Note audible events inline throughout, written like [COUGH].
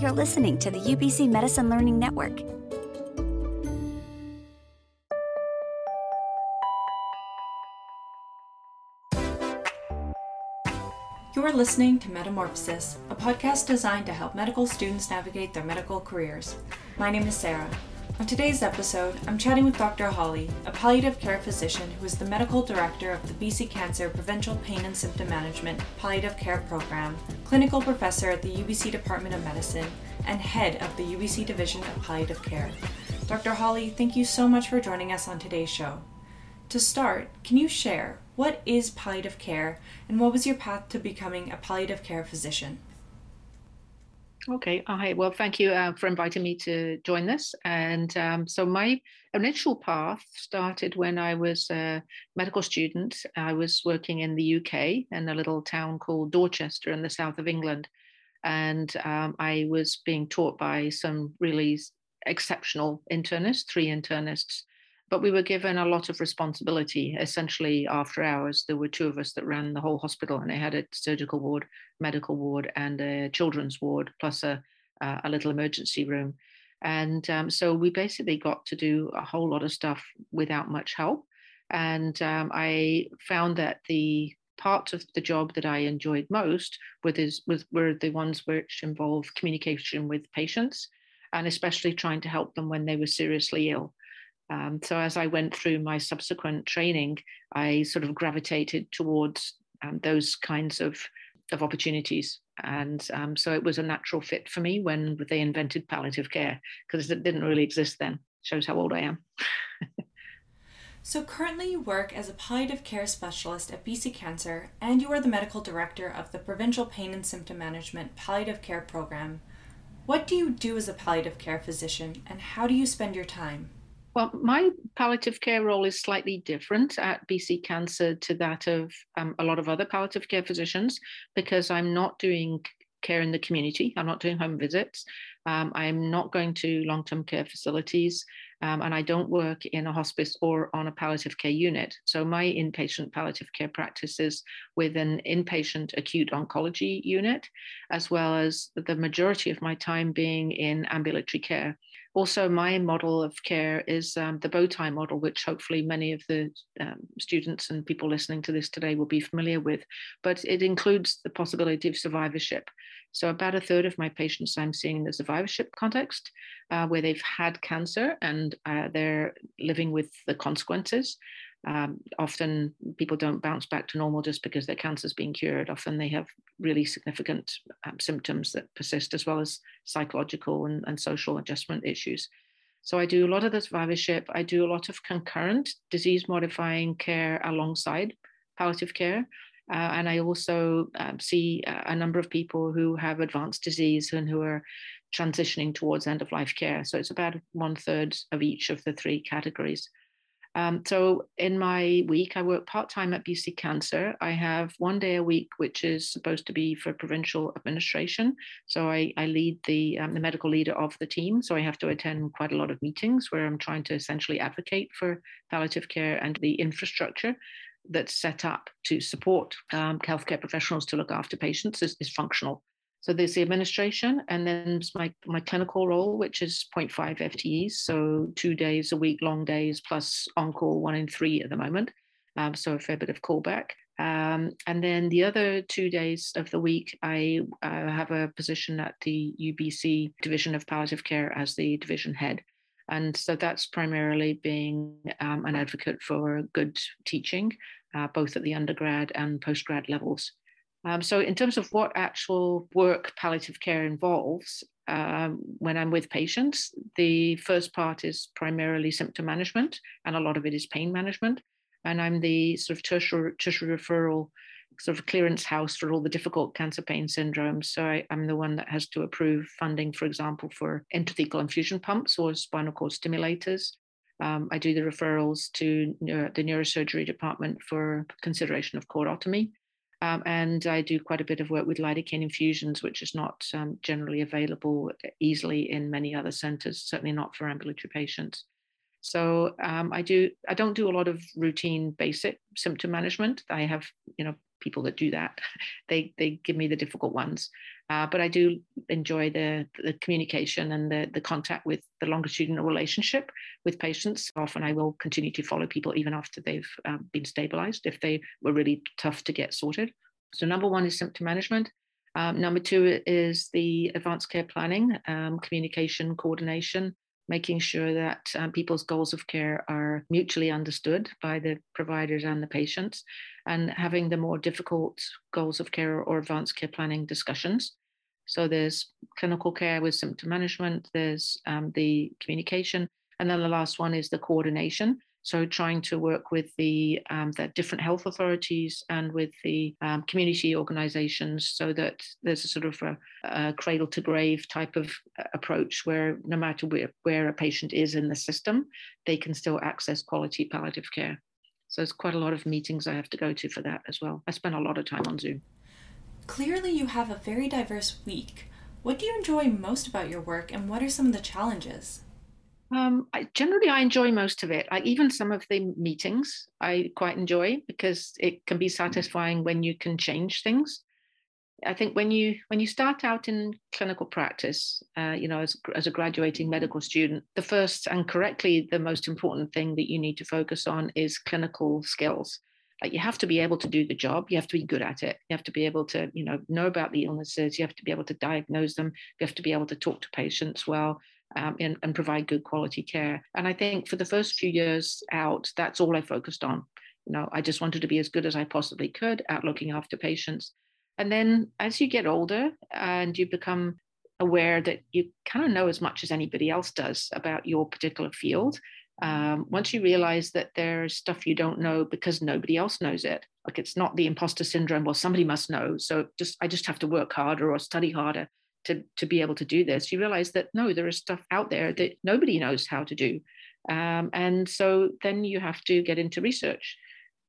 You're listening to the UBC Medicine Learning Network. You're listening to Metamorphosis, a podcast designed to help medical students navigate their medical careers. My name is Sarah. On today's episode, I'm chatting with Dr. Hawley, a palliative care physician who is the medical director of the BC Cancer Provincial Pain and Symptom Management Palliative Care Program, clinical professor at the UBC Department of Medicine, and head of the UBC Division of Palliative Care. Dr. Hawley, thank you so much for joining us on today's show. To start, can you share what is palliative care and what was your path to becoming a palliative care physician? Okay. Hi. Well, thank you uh, for inviting me to join this. And um, so my initial path started when I was a medical student. I was working in the UK in a little town called Dorchester in the south of England. And um, I was being taught by some really exceptional internists, three internists but we were given a lot of responsibility. Essentially, after hours, there were two of us that ran the whole hospital, and they had a surgical ward, medical ward, and a children's ward, plus a, a little emergency room. And um, so we basically got to do a whole lot of stuff without much help. And um, I found that the part of the job that I enjoyed most were, this, was, were the ones which involved communication with patients and especially trying to help them when they were seriously ill. Um, so as I went through my subsequent training, I sort of gravitated towards um, those kinds of, of opportunities. And um, so it was a natural fit for me when they invented palliative care because it didn't really exist then. Shows how old I am. [LAUGHS] so currently you work as a palliative care specialist at BC Cancer and you are the medical director of the Provincial Pain and Symptom Management Palliative Care Program. What do you do as a palliative care physician and how do you spend your time? Well, my palliative care role is slightly different at BC Cancer to that of um, a lot of other palliative care physicians because I'm not doing care in the community. I'm not doing home visits. Um, I'm not going to long term care facilities. Um, and I don't work in a hospice or on a palliative care unit. So my inpatient palliative care practice is with an inpatient acute oncology unit, as well as the majority of my time being in ambulatory care. Also, my model of care is um, the bow tie model, which hopefully many of the um, students and people listening to this today will be familiar with. But it includes the possibility of survivorship. So, about a third of my patients I'm seeing in the survivorship context, uh, where they've had cancer and uh, they're living with the consequences. Um, often people don't bounce back to normal just because their cancer is being cured. Often they have really significant um, symptoms that persist, as well as psychological and, and social adjustment issues. So I do a lot of the survivorship. I do a lot of concurrent disease modifying care alongside palliative care. Uh, and I also um, see a number of people who have advanced disease and who are transitioning towards end of life care. So it's about one third of each of the three categories. Um, so in my week, I work part time at BC Cancer. I have one day a week, which is supposed to be for provincial administration. So I, I lead the um, the medical leader of the team. So I have to attend quite a lot of meetings where I'm trying to essentially advocate for palliative care and the infrastructure that's set up to support um, healthcare professionals to look after patients is, is functional. So there's the administration, and then my, my clinical role, which is 0.5 FTEs, so two days a week, long days, plus on call one in three at the moment. Um, so a fair bit of callback. Um, and then the other two days of the week, I uh, have a position at the UBC Division of Palliative Care as the division head. And so that's primarily being um, an advocate for good teaching, uh, both at the undergrad and postgrad levels. Um, so, in terms of what actual work palliative care involves, um, when I'm with patients, the first part is primarily symptom management, and a lot of it is pain management. And I'm the sort of tertiary, tertiary referral sort of clearance house for all the difficult cancer pain syndromes. So I, am the one that has to approve funding, for example, for intrathecal infusion pumps or spinal cord stimulators. Um, I do the referrals to neuro, the neurosurgery department for consideration of cordotomy. Um, and I do quite a bit of work with lidocaine infusions, which is not um, generally available easily in many other centres, certainly not for ambulatory patients. So um, I do. I don't do a lot of routine basic symptom management. I have, you know, people that do that. [LAUGHS] They they give me the difficult ones. Uh, but I do enjoy the, the communication and the, the contact with the longitudinal relationship with patients. Often I will continue to follow people even after they've um, been stabilized if they were really tough to get sorted. So, number one is symptom management. Um, number two is the advanced care planning, um, communication, coordination, making sure that um, people's goals of care are mutually understood by the providers and the patients, and having the more difficult goals of care or advanced care planning discussions. So there's clinical care with symptom management, there's um, the communication, and then the last one is the coordination. So trying to work with the, um, the different health authorities and with the um, community organizations so that there's a sort of a, a, cradle to grave type of uh, approach where no matter where, where a patient is in the system, they can still access quality palliative care. So there's quite a lot of meetings I have to go to for that as well. I spend a lot of time on Zoom. Clearly, you have a very diverse week. What do you enjoy most about your work, and what are some of the challenges? Um, I, generally, I enjoy most of it. I, even some of the meetings I quite enjoy because it can be satisfying when you can change things. I think when you when you start out in clinical practice, uh, you know, as, as a graduating medical student, the first and correctly the most important thing that you need to focus on is clinical skills. Like you have to be able to do the job. You have to be good at it. You have to be able to you know know about the illnesses. You have to be able to diagnose them. You have to be able to talk to patients well um, and, and provide good quality care. And i think for the first few years out that's all i focused on. You know i just wanted to be as good as i possibly could at looking after patients. And then as you get older and you become aware that you kind of know as much as anybody else does about your particular field um, once you realize that there's stuff you don't know because nobody else knows it like it's not the imposter syndrome well somebody must know. So just i just have to work harder or study harder to, to be able to do this you realize that no there is stuff out there that nobody knows how to do um, and so then you have to get into research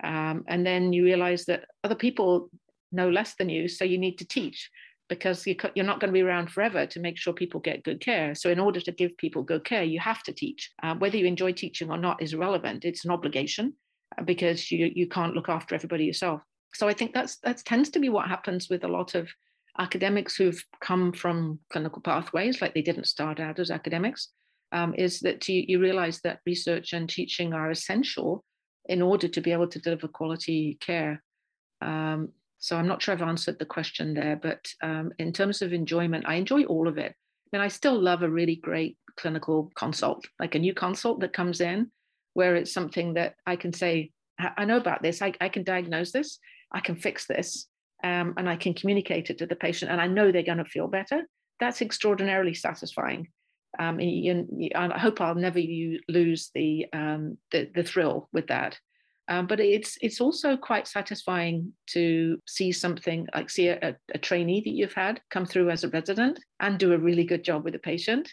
um, and then you realize that other people know less than you so you need to teach because you, are not going to be around forever to make sure people get good care. So, in order to give people good care, you have to teach. Uh, whether you enjoy teaching or not is irrelevant. It's an obligation uh, because you you can't look after everybody yourself. So, I think that's that tends to be what happens with a lot of academics who've come from clinical pathways, like they didn't start out as academics. Um, is that you, you realize that research and teaching are essential in order to be able to deliver quality care. Um, so I'm not sure I've answered the question there, but um, in terms of enjoyment, I enjoy all of it. I mean, I still love a really great clinical consult, like a new consult that comes in, where it's something that I can say, I know about this, I, I can diagnose this, I can fix this, um, and I can communicate it to the patient, and I know they're going to feel better. That's extraordinarily satisfying. Um, and, and I hope I'll never lose the, um, the the thrill with that. Um, but it's it's also quite satisfying to see something like see a, a, trainee that you've had come through as a resident and do a really good job with a patient.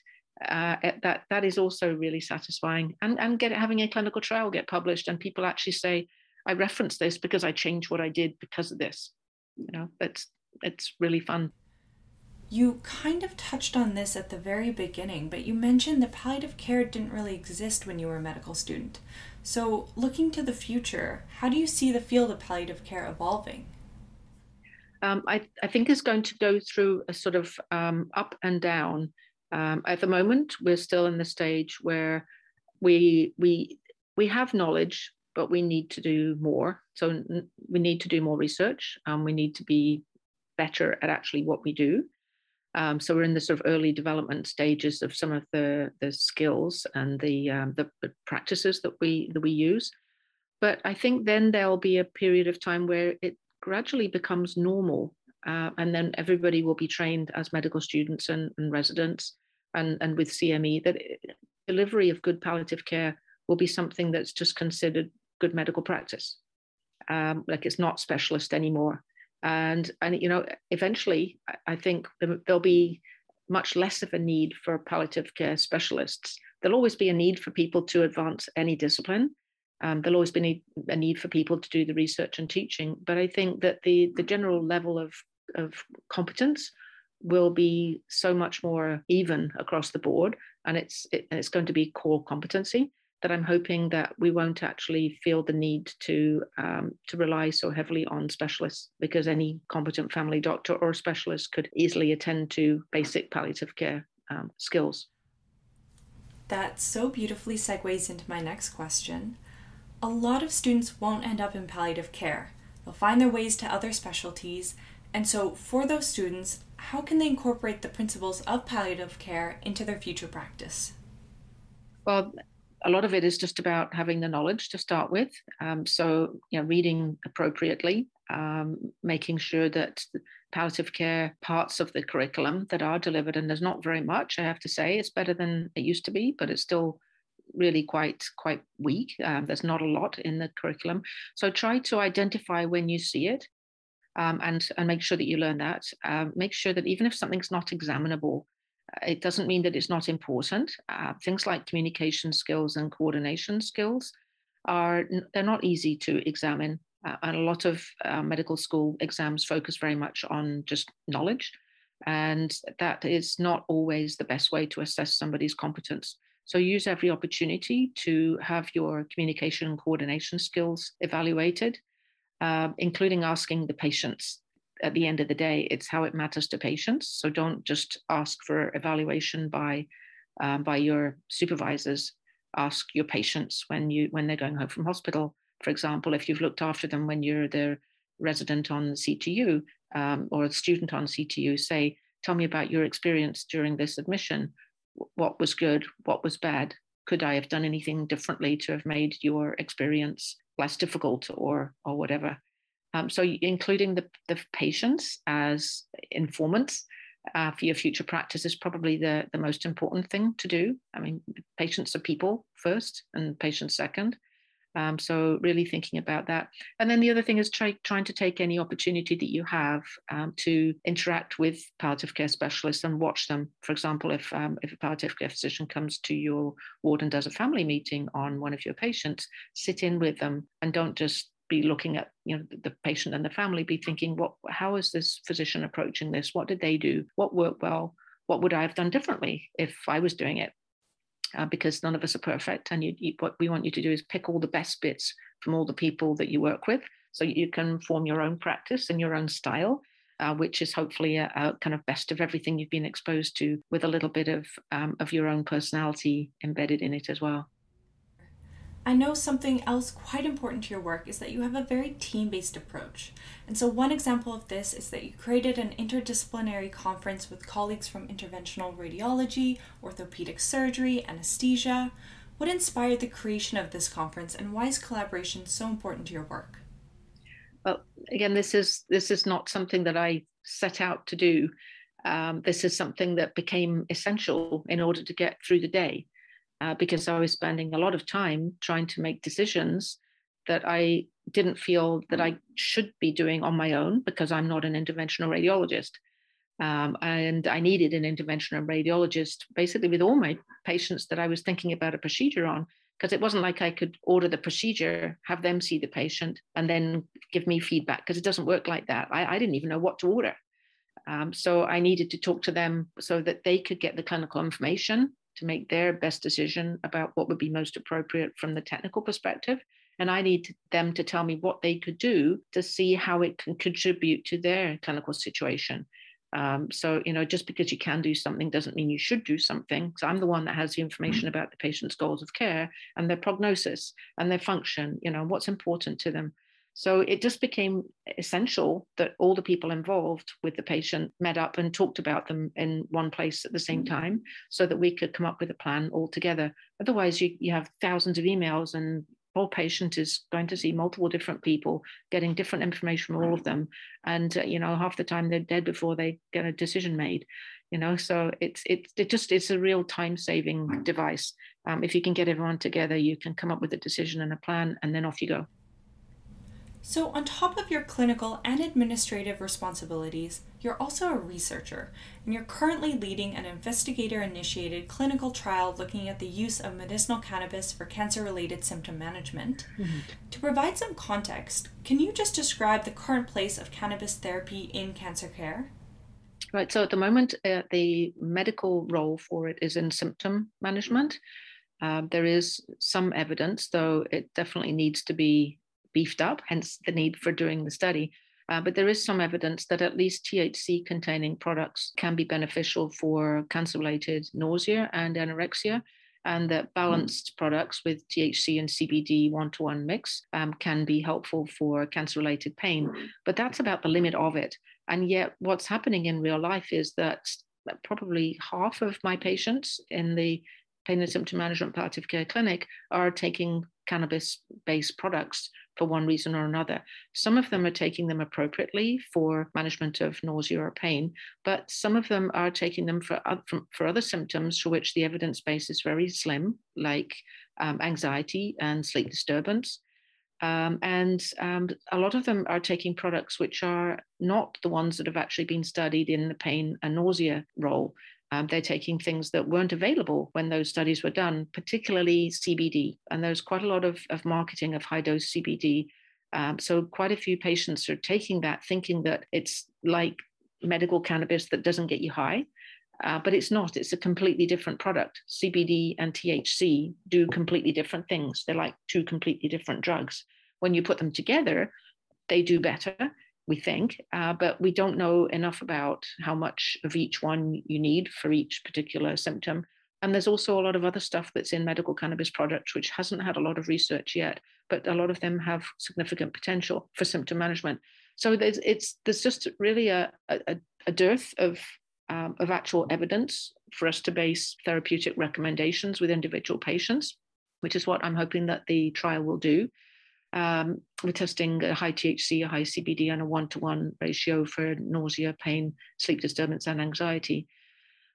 Uh, that that is also really satisfying, and and get having a clinical trial get published and people actually say, I reference this because I changed what I did because of this. You know, that's it's really fun. You kind of touched on this at the very beginning, but you mentioned that palliative care didn't really exist when you were a medical student. So, looking to the future, how do you see the field of palliative care evolving? Um, I, I, think it's going to go through a sort of um, up and down. Um, at the moment, we're still in the stage where we we we have knowledge, but we need to do more. So we need to do more research. Um, we need to be better at actually what we do. Um, so we're in the sort of early development stages of some of the the skills and the, um, the, practices that we that we use. But I think then there'll be a period of time where it gradually becomes normal, uh, and then everybody will be trained as medical students and, and residents, and and with CME that it, delivery of good palliative care will be something that's just considered good medical practice. Um, like it's not specialist anymore. And and you know eventually i think there'll be much less of a need for palliative care specialists. There'll always be a need for people to advance any discipline. Um, there'll always be a need for people to do the research and teaching. But i think that the the general level of of competence will be so much more even across the board. And it's it, it's going to be core competency that I'm hoping that we won't actually feel the need to um, to rely so heavily on specialists because any competent family doctor or specialist could easily attend to basic palliative care um, skills. That so beautifully segues into my next question. A lot of students won't end up in palliative care. They'll find their ways to other specialties, and so for those students, how can they incorporate the principles of palliative care into their future practice? Well, a lot of it is just about having the knowledge to start with. Um, so, you know, reading appropriately, um, making sure that palliative care parts of the curriculum that are delivered, and there's not very much, I have to say. It's better than it used to be, but it's still really quite quite weak. Um, there's not a lot in the curriculum. So try to identify when you see it, um, and and make sure that you learn that. Um, make sure that even if something's not examinable, it doesn't mean that it's not important. Uh, things like communication skills and coordination skills are they're not easy to examine. Uh, and a lot of uh, medical school exams focus very much on just knowledge, and that is not always the best way to assess somebody's competence. So use every opportunity to have your communication and coordination skills evaluated, uh, including asking the patients at the end of the day, it's how it matters to patients. So don't just ask for evaluation by um, by your supervisors. Ask your patients when you when they're going home from hospital. For example, if you've looked after them when you're their resident on CTU um, or a student on CTU, say, tell me about your experience during this admission. What was good? What was bad? Could I have done anything differently to have made your experience less difficult or or whatever? Um, so including the, the patients as informants uh, for your future practice is probably the, the most important thing to do. I mean, patients are people first and patients second. Um, so really thinking about that. And then the other thing is try, trying to take any opportunity that you have um, to interact with palliative care specialists and watch them. For example, if, um, if a palliative care physician comes to your ward and does a family meeting on one of your patients, sit in with them and don't just be looking at you know the patient and the family be thinking what how is this physician approaching this? What did they do? What worked well? What would i have done differently if i was doing it? Uh, because none of us are perfect and you, you, what we want you to do is pick all the best bits from all the people that you work with so you can form your own practice and your own style uh, which is hopefully a, a, kind of best of everything you've been exposed to with a little bit of um, of your own personality embedded in it as well I know something else quite important to your work is that you have a very team based approach. And so, one example of this is that you created an interdisciplinary conference with colleagues from interventional radiology, orthopedic surgery, anesthesia. What inspired the creation of this conference, and why is collaboration so important to your work? Well, again, this is this is not something that I set out to do. Um, this is something that became essential in order to get through the day uh, because I was spending a lot of time trying to make decisions that I didn't feel that I should be doing on my own because I'm not an interventional radiologist. Um, and I needed an interventional radiologist basically with all my patients that I was thinking about a procedure on, because it wasn't like I could order the procedure, have them see the patient, and then give me feedback, because it doesn't work like that. I, I, didn't even know what to order. Um, so I needed to talk to them so that they could get the clinical information to make their best decision about what would be most appropriate from the technical perspective. And I need them to tell me what they could do to see how it can contribute to their clinical situation. Um, so, you know, just because you can do something doesn't mean you should do something. So I'm the one that has the information mm-hmm. about the patient's goals of care and their prognosis and their function, you know, what's important to them. So it just became essential that all the people involved with the patient met up and talked about them in one place at the same mm. time so that we could come up with a plan all together. Otherwise, you, you have thousands of emails and whole patient is going to see multiple different people getting different information from all of them and uh, you know half the time they're dead before they get a decision made you know so it's it's it just it's a real time saving device um, if you can get everyone together you can come up with a decision and a plan and then off you go so, on top of your clinical and administrative responsibilities, you're also a researcher, and you're currently leading an investigator initiated clinical trial looking at the use of medicinal cannabis for cancer related symptom management. Mm-hmm. To provide some context, can you just describe the current place of cannabis therapy in cancer care? Right, so at the moment, uh, the medical role for it is in symptom management. Um, there is some evidence, though it definitely needs to be beefed up, hence the need for doing the study. Uh, but there is some evidence that at least THC containing products can be beneficial for cancer related nausea and anorexia, and that balanced mm. products with THC and CBD one to one mix um, can be helpful for cancer related pain. But that's about the limit of it. And yet, what's happening in real life is that probably half of my patients in the pain and symptom management palliative care clinic are taking cannabis based products for one reason or another. Some of them are taking them appropriately for management of nausea or pain, but some of them are taking them for, for other symptoms for which the evidence base is very slim, like um, anxiety and sleep disturbance. Um, and um, a lot of them are taking products which are not the ones that have actually been studied in the pain and nausea role. Um, they're taking things that weren't available when those studies were done, particularly CBD. And there's quite a lot of, of marketing of high dose CBD. Um, so, quite a few patients are taking that thinking that it's like medical cannabis that doesn't get you high. Uh, but it's not, it's a completely different product. CBD and THC do completely different things. They're like two completely different drugs. When you put them together, they do better we think, uh, but we don't know enough about how much of each one you need for each particular symptom. And there's also a lot of other stuff that's in medical cannabis products, which hasn't had a lot of research yet, but a lot of them have significant potential for symptom management. So there's, it's, there's just really a, a, a dearth of, um, of actual evidence for us to base therapeutic recommendations with individual patients, which is what I'm hoping that the trial will do. Um, we're testing a high THC, a high CBD, and a one to one ratio for nausea, pain, sleep disturbance, and anxiety.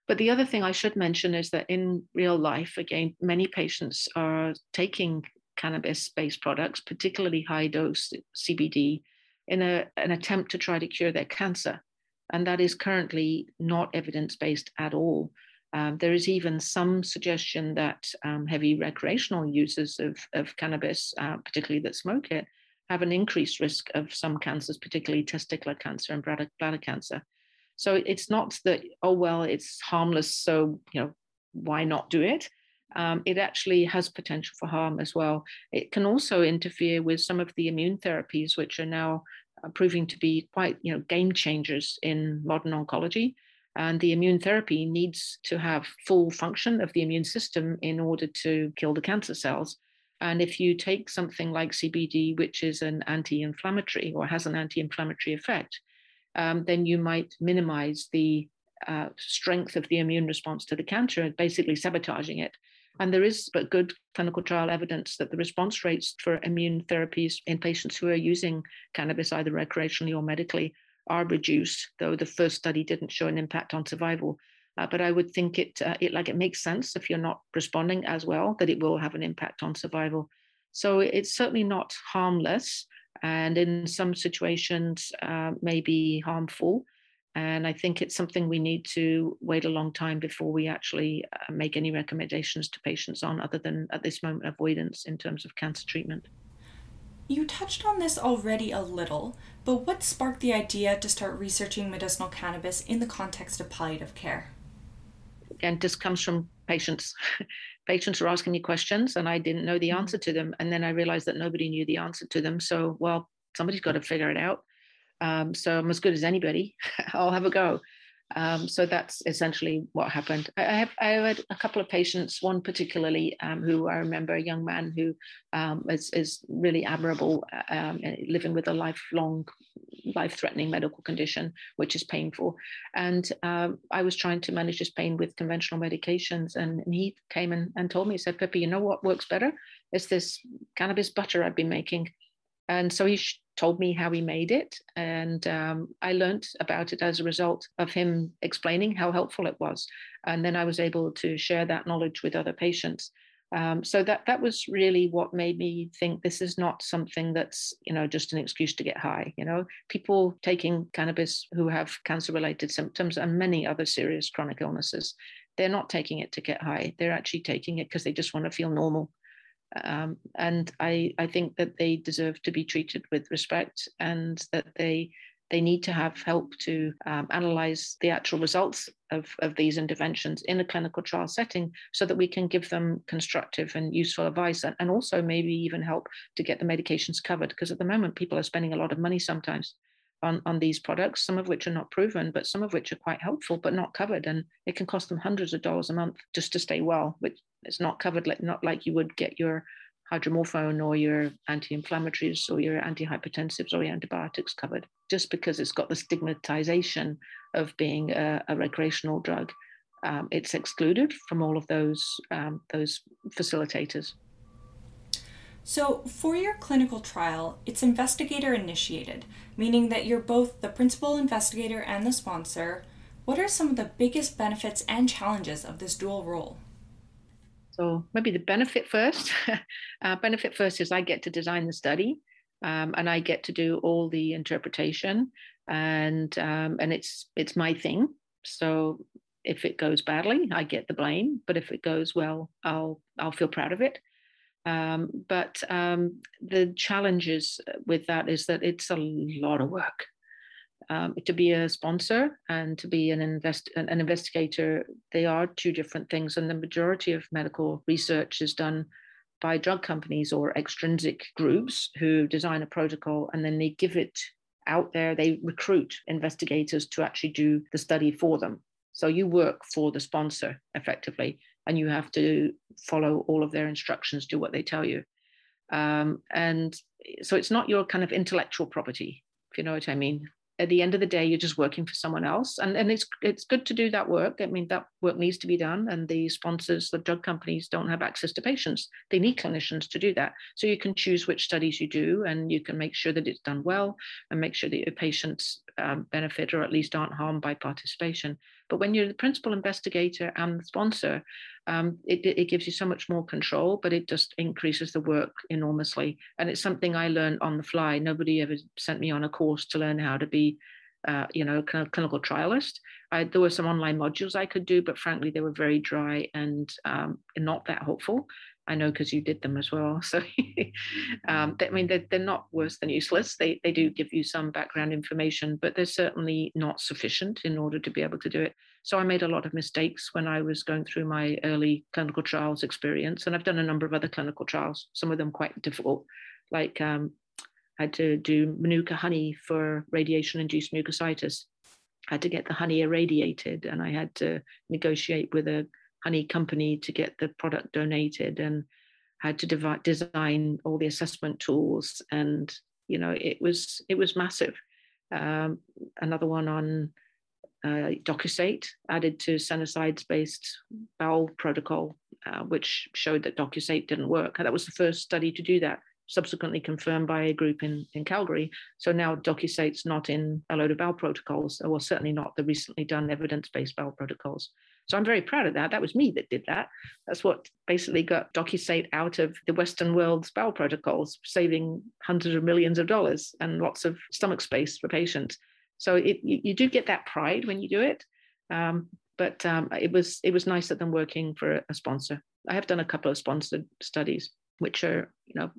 But the other thing I should mention is that in real life, again, many patients are taking cannabis based products, particularly high dose CBD, in a, an attempt to try to cure their cancer. And that is currently not evidence based at all. Um, there is even some suggestion that um, heavy recreational users of, of cannabis, uh, particularly that smoke it, have an increased risk of some cancers, particularly testicular cancer and bladder, bladder cancer. So it's not that, oh, well, it's harmless, so, you know, why not do it? Um, it actually has potential for harm as well. It can also interfere with some of the immune therapies, which are now uh, proving to be quite, you know, game changers in modern oncology. And the immune therapy needs to have full function of the immune system in order to kill the cancer cells. And if you take something like CBD, which is an anti inflammatory or has an anti inflammatory effect, um, then you might minimize the uh, strength of the immune response to the cancer, basically sabotaging it. And there is but good clinical trial evidence that the response rates for immune therapies in patients who are using cannabis either recreationally or medically are reduced, though the first study didn't show an impact on survival. Uh, but I would think it, uh, it like it makes sense if you're not responding as well that it will have an impact on survival. So it's certainly not harmless, and in some situations uh, may be harmful. And I think it's something we need to wait a long time before we actually uh, make any recommendations to patients on, other than at this moment avoidance in terms of cancer treatment. You touched on this already a little, but what sparked the idea to start researching medicinal cannabis in the context of palliative care? And this comes from patients. [LAUGHS] patients were asking me questions and I didn't know the mm-hmm. answer to them. And then I realized that nobody knew the answer to them. So, well, somebody's got to figure it out. Um, so I'm as good as anybody. [LAUGHS] I'll have a go. Um, so that's essentially what happened. I, I, have I had a couple of patients, one particularly um, who I remember a young man who um, is, is really admirable, um, living with a lifelong, life-threatening medical condition, which is painful. And um, I was trying to manage his pain with conventional medications, and, and he came and, and told me, he said, Pippa, you know what works better? It's this cannabis butter I've been making. And so he told me how he made it. And um, I learned about it as a result of him explaining how helpful it was. And then I was able to share that knowledge with other patients. Um, so that that was really what made me think this is not something that's you know just an excuse to get high. You know, people taking cannabis who have cancer-related symptoms and many other serious chronic illnesses, they're not taking it to get high. They're actually taking it because they just want to feel normal um, and I, I think that they deserve to be treated with respect and that they they need to have help to um, analyze the actual results of, of these interventions in a clinical trial setting so that we can give them constructive and useful advice and, and also maybe even help to get the medications covered. Because at the moment, people are spending a lot of money sometimes on, on these products, some of which are not proven, but some of which are quite helpful, but not covered. And it can cost them hundreds of dollars a month just to stay well, which is not covered, like, not like you would get your hydromorphone or your anti-inflammatories or your antihypertensives or your antibiotics covered, just because it's got the stigmatization of being a, a recreational drug. Um, it's excluded from all of those um, those facilitators. So, for your clinical trial, it's investigator initiated, meaning that you're both the principal investigator and the sponsor. What are some of the biggest benefits and challenges of this dual role? So maybe the benefit first. [LAUGHS] uh, benefit first is I get to design the study, um, and I get to do all the interpretation, and um, and it's it's my thing. So if it goes badly, I get the blame. But if it goes well, I'll I'll feel proud of it. Um, but um, the challenges with that is that it's a lot of work um, to be a sponsor and to be an, invest, an investigator, they are two different things. And the majority of medical research is done by drug companies or extrinsic groups who design a protocol and then they give it out there. They recruit investigators to actually do the study for them. So you work for the sponsor effectively, and you have to follow all of their instructions, do what they tell you. Um, and so it's not your kind of intellectual property, if you know what I mean. At the end of the day you're just working for someone else. And and it's it's good to do that work. I mean that work needs to be done and the sponsors the drug companies don't have access to patients. They need clinicians to do that. So you can choose which studies you do and you can make sure that it's done well and make sure that your patients um, benefit or at least aren't harmed by participation but when you're the principal investigator and the sponsor um, it, it gives you so much more control, but it just increases the work enormously. And it's something I learned on the fly. Nobody ever sent me on a course to learn how to be, uh, you know, of clinical trialist. I, there were some online modules I could do, but frankly, they were very dry and um, not that helpful. I know because you did them as well. [LAUGHS] So, um, they, I mean, they're, they're not worse than useless. They, they do give you some background information, but they're certainly not sufficient in order to be able to do it. So, I made a lot of mistakes when I was going through my early clinical trials experience. And I've done a number of other clinical trials, some of them quite difficult, like um, I had to do Manuka honey for radiation induced mucositis. I had to get the honey irradiated and I had to negotiate with a honey company to get the product donated and had to dev- design all the assessment tools and you know it was it was massive um, another one on uh, docusate added to sennosides based bowel protocol uh, which showed that docusate didn't work that was the first study to do that subsequently confirmed by a group in, in Calgary. So now docusate's not in a load of bowel protocols, or certainly not the recently done evidence-based bowel protocols. So I'm very proud of that. That was me that did that. That's what basically got docusate out of the Western world's bowel protocols, saving hundreds of millions of dollars and lots of stomach space for patients. So it, you, you do get that pride when you do it. Um, but um, it was it was nice that them working for a sponsor. I have done a couple of sponsored studies, which are you know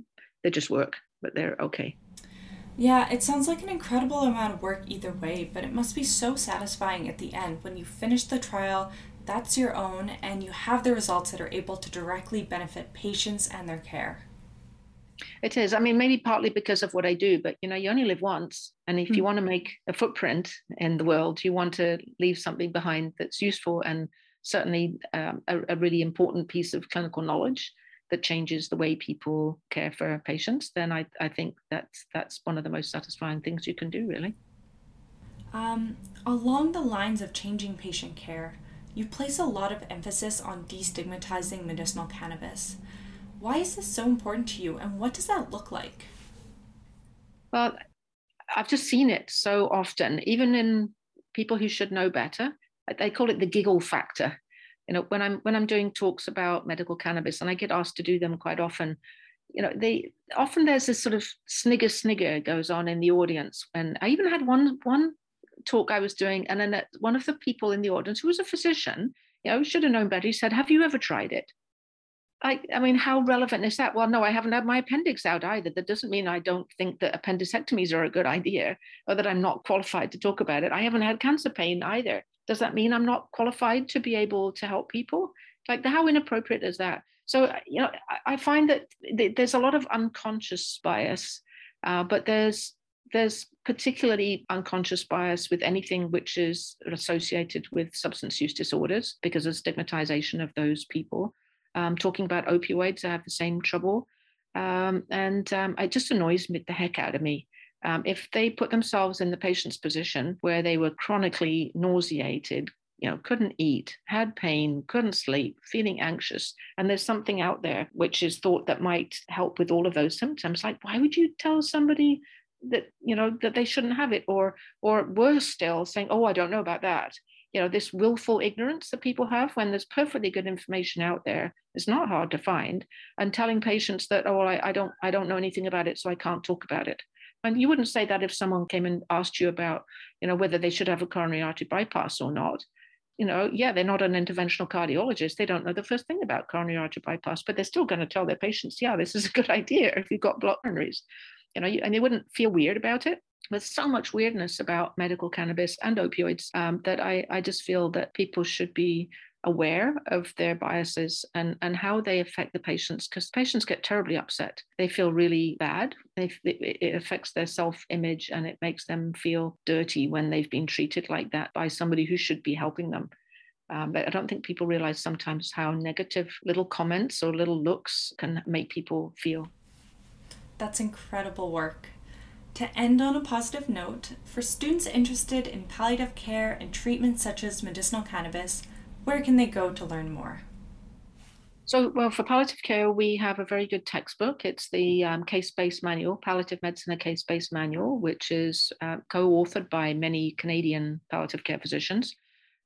they just work, but they're okay. Yeah, it sounds like an incredible amount of work either way, but it must be so satisfying at the end when you finish the trial that's your own, and you have the results that are able to directly benefit patients and their care. It is. I mean, maybe partly because of what I do, but you know, you only live once. And if mm. you hmm. want to make a footprint in the world, you want to leave something behind that's useful and certainly um, a, a, really important piece of clinical knowledge that changes the way people care for patients, then I, I think that's that's one of the most satisfying things you can do, really. Um, along the lines of changing patient care, you place a lot of emphasis on destigmatizing medicinal cannabis. Why is this so important to you, and what does that look like? Well, I've just seen it so often, even in people who should know better. They call it the giggle factor. You know, when I'm when I'm doing talks about medical cannabis, and I get asked to do them quite often, you know, they often there's this sort of snigger snigger goes on in the audience. And I even had one one talk I was doing, and then one of the people in the audience, who was a physician, you know, should have known better, he said, "Have you ever tried it?" I, I mean, how relevant is that? Well, no, I haven't had my appendix out either. That doesn't mean I don't think that appendicectomies are a good idea or that I'm not qualified to talk about it. I haven't had cancer pain either. Does that mean I'm not qualified to be able to help people? Like, how inappropriate is that? So, you know, I find that there's a lot of unconscious bias, uh, but there's there's particularly unconscious bias with anything which is associated with substance use disorders because of stigmatization of those people. Um, talking about opioids, I have the same trouble. Um, and um, it just annoys me the heck out of me. Um, if they put themselves in the patient's position where they were chronically nauseated, you know, couldn't eat, had pain, couldn't sleep, feeling anxious, and there's something out there which is thought that might help with all of those symptoms, like why would you tell somebody that you know that they shouldn't have it or or worse still saying oh i don't know about that. You know this willful ignorance that people have when there's perfectly good information out there it's not hard to find and telling patients that oh I, I don't i don't know anything about it so i can't talk about it. And you wouldn't say that if someone came and asked you about you know whether they should have a coronary artery bypass or not. You know yeah they're not an interventional cardiologist they don't know the first thing about coronary artery bypass but they're still going to tell their patients yeah this is a good [LAUGHS] idea if you've got blocked coronaries you know, and they wouldn't feel weird about it. There's so much weirdness about medical cannabis and opioids um, that I, I just feel that people should be aware of their biases and, and how they affect the patients because patients get terribly upset. They feel really bad. They, it affects their self image and it makes them feel dirty when they've been treated like that by somebody who should be helping them. Um, but I don't think people realize sometimes how negative little comments or little looks can make people feel. That's incredible work. To end on a positive note, for students interested in palliative care and treatments such as medicinal cannabis, where can they go to learn more? So, well, for palliative care, we have a very good textbook. It's the um, case based manual, Palliative Medicine, a case based manual, which is uh, co authored by many Canadian palliative care physicians.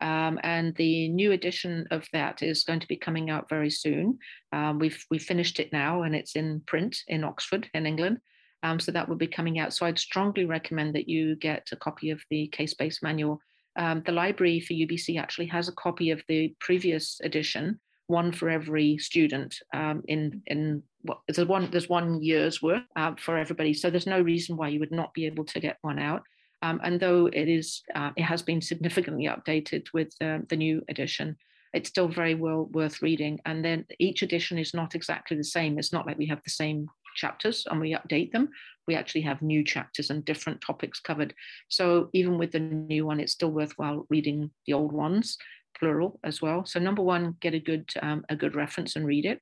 Um, and the new edition of that is going to be coming out very soon. Um, we've we finished it now, and it's in print in Oxford, in England. Um, so that will be coming out. So I'd strongly recommend that you get a copy of the case-based manual. Um, the library for UBC actually has a copy of the previous edition, one for every student. Um, in in what there's one there's one year's worth uh, for everybody. So there's no reason why you would not be able to get one out. Um, and though it is, uh, it has been significantly updated with uh, the new edition, it's still very well worth reading. And then each edition is not exactly the same. It's not like we have the same chapters and we update them. We actually have new chapters and different topics covered. So even with the new one, it's still worthwhile reading the old ones, plural as well. So number one, get a good um, a good reference and read it.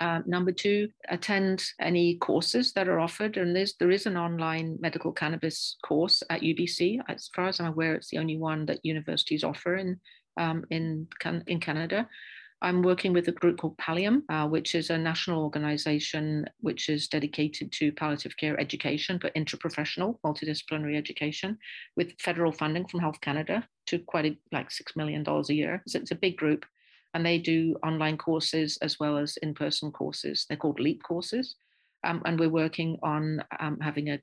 Uh, number two, attend any courses that are offered. And there's, there is an online medical cannabis course at UBC. As far as I'm aware, it's the only one that universities offer in, um, in, in Canada. I'm working with a group called Pallium, uh, which is a national organization which is dedicated to palliative care education, but interprofessional, multidisciplinary education, with federal funding from Health Canada to quite a, like $6 million a year. So it's a big group and they do online courses as well as in-person courses. They're called LEAP courses. Um, and we're working on um, having a,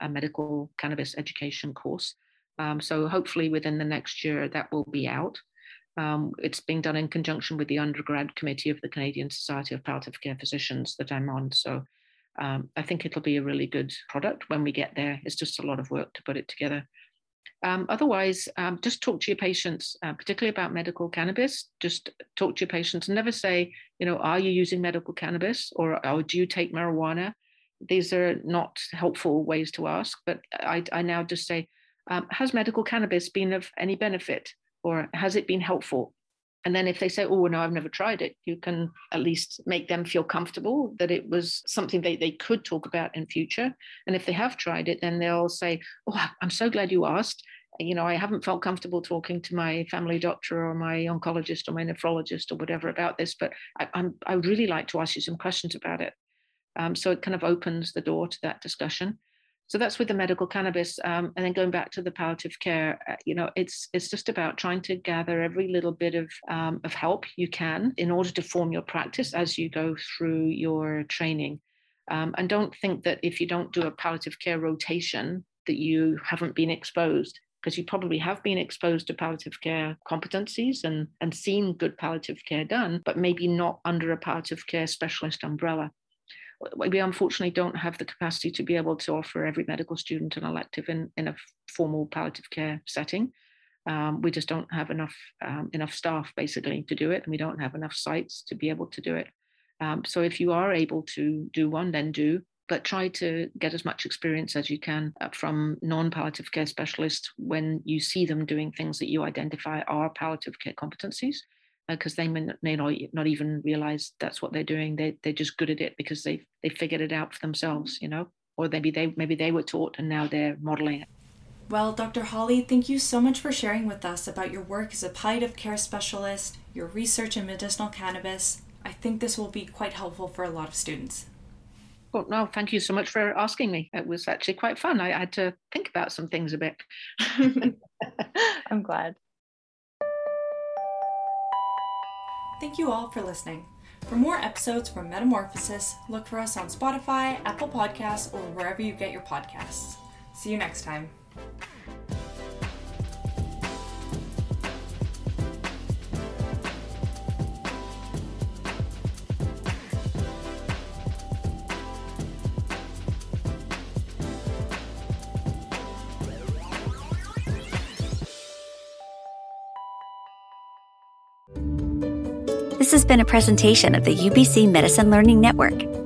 a, medical cannabis education course. Um, so hopefully within the next year that will be out. Um, it's being done in conjunction with the undergrad committee of the Canadian Society of Palliative Care Physicians that I'm on. So um, I think it'll be a really good product when we get there. It's just a lot of work to put it together. Um, otherwise, um, just talk to your patients, uh, particularly about medical cannabis. Just talk to your patients never say, you know, are you using medical cannabis or, or do you take marijuana? These are not helpful ways to ask, but I, I now just say, um, has medical cannabis been of any benefit or has it been helpful? And then if they say, oh, no, I've never tried it, you can at least make them feel comfortable that it was something they, they could talk about in future. And if they have tried it, then they'll say, oh, I'm so glad you asked. You know, I haven't felt comfortable talking to my family doctor or my oncologist or my nephrologist or whatever about this, but I, I'm, I would really like to ask you some questions about it. Um, so it kind of opens the door to that discussion so that's with the medical cannabis um, and then going back to the palliative care uh, you know it's it's just about trying to gather every little bit of um, of help you can in order to form your practice as you go through your training um, and don't think that if you don't do a palliative care rotation that you haven't been exposed because you probably have been exposed to palliative care competencies and, and seen good palliative care done, but maybe not under a palliative care specialist umbrella. We unfortunately don't have the capacity to be able to offer every medical student an elective in, in a formal palliative care setting. Um, we just don't have enough um, enough staff basically to do it, and we don't have enough sites to be able to do it. Um, so if you are able to do one, then do but try to get as much experience as you can uh, from non palliative care specialists when you see them doing things that you identify are palliative care competencies. Because uh, they may, may not, not even realize that's what they're doing. They, they're just good at it because they they figured it out for themselves, you know, or maybe they maybe they were taught and now they're modeling it. Well, Dr. Hawley, thank you so much for sharing with us about your work as a palliative care specialist, your research in medicinal cannabis. I think this will be quite helpful for a lot of students. Well, no, thank you so much for asking me. It was actually quite fun. I had to think about some things a bit. [LAUGHS] [LAUGHS] I'm glad. Thank you all for listening. For more episodes from Metamorphosis, look for us on Spotify, Apple Podcasts, or wherever you get your podcasts. See you next time. Has been a presentation of the UBC Medicine Learning Network.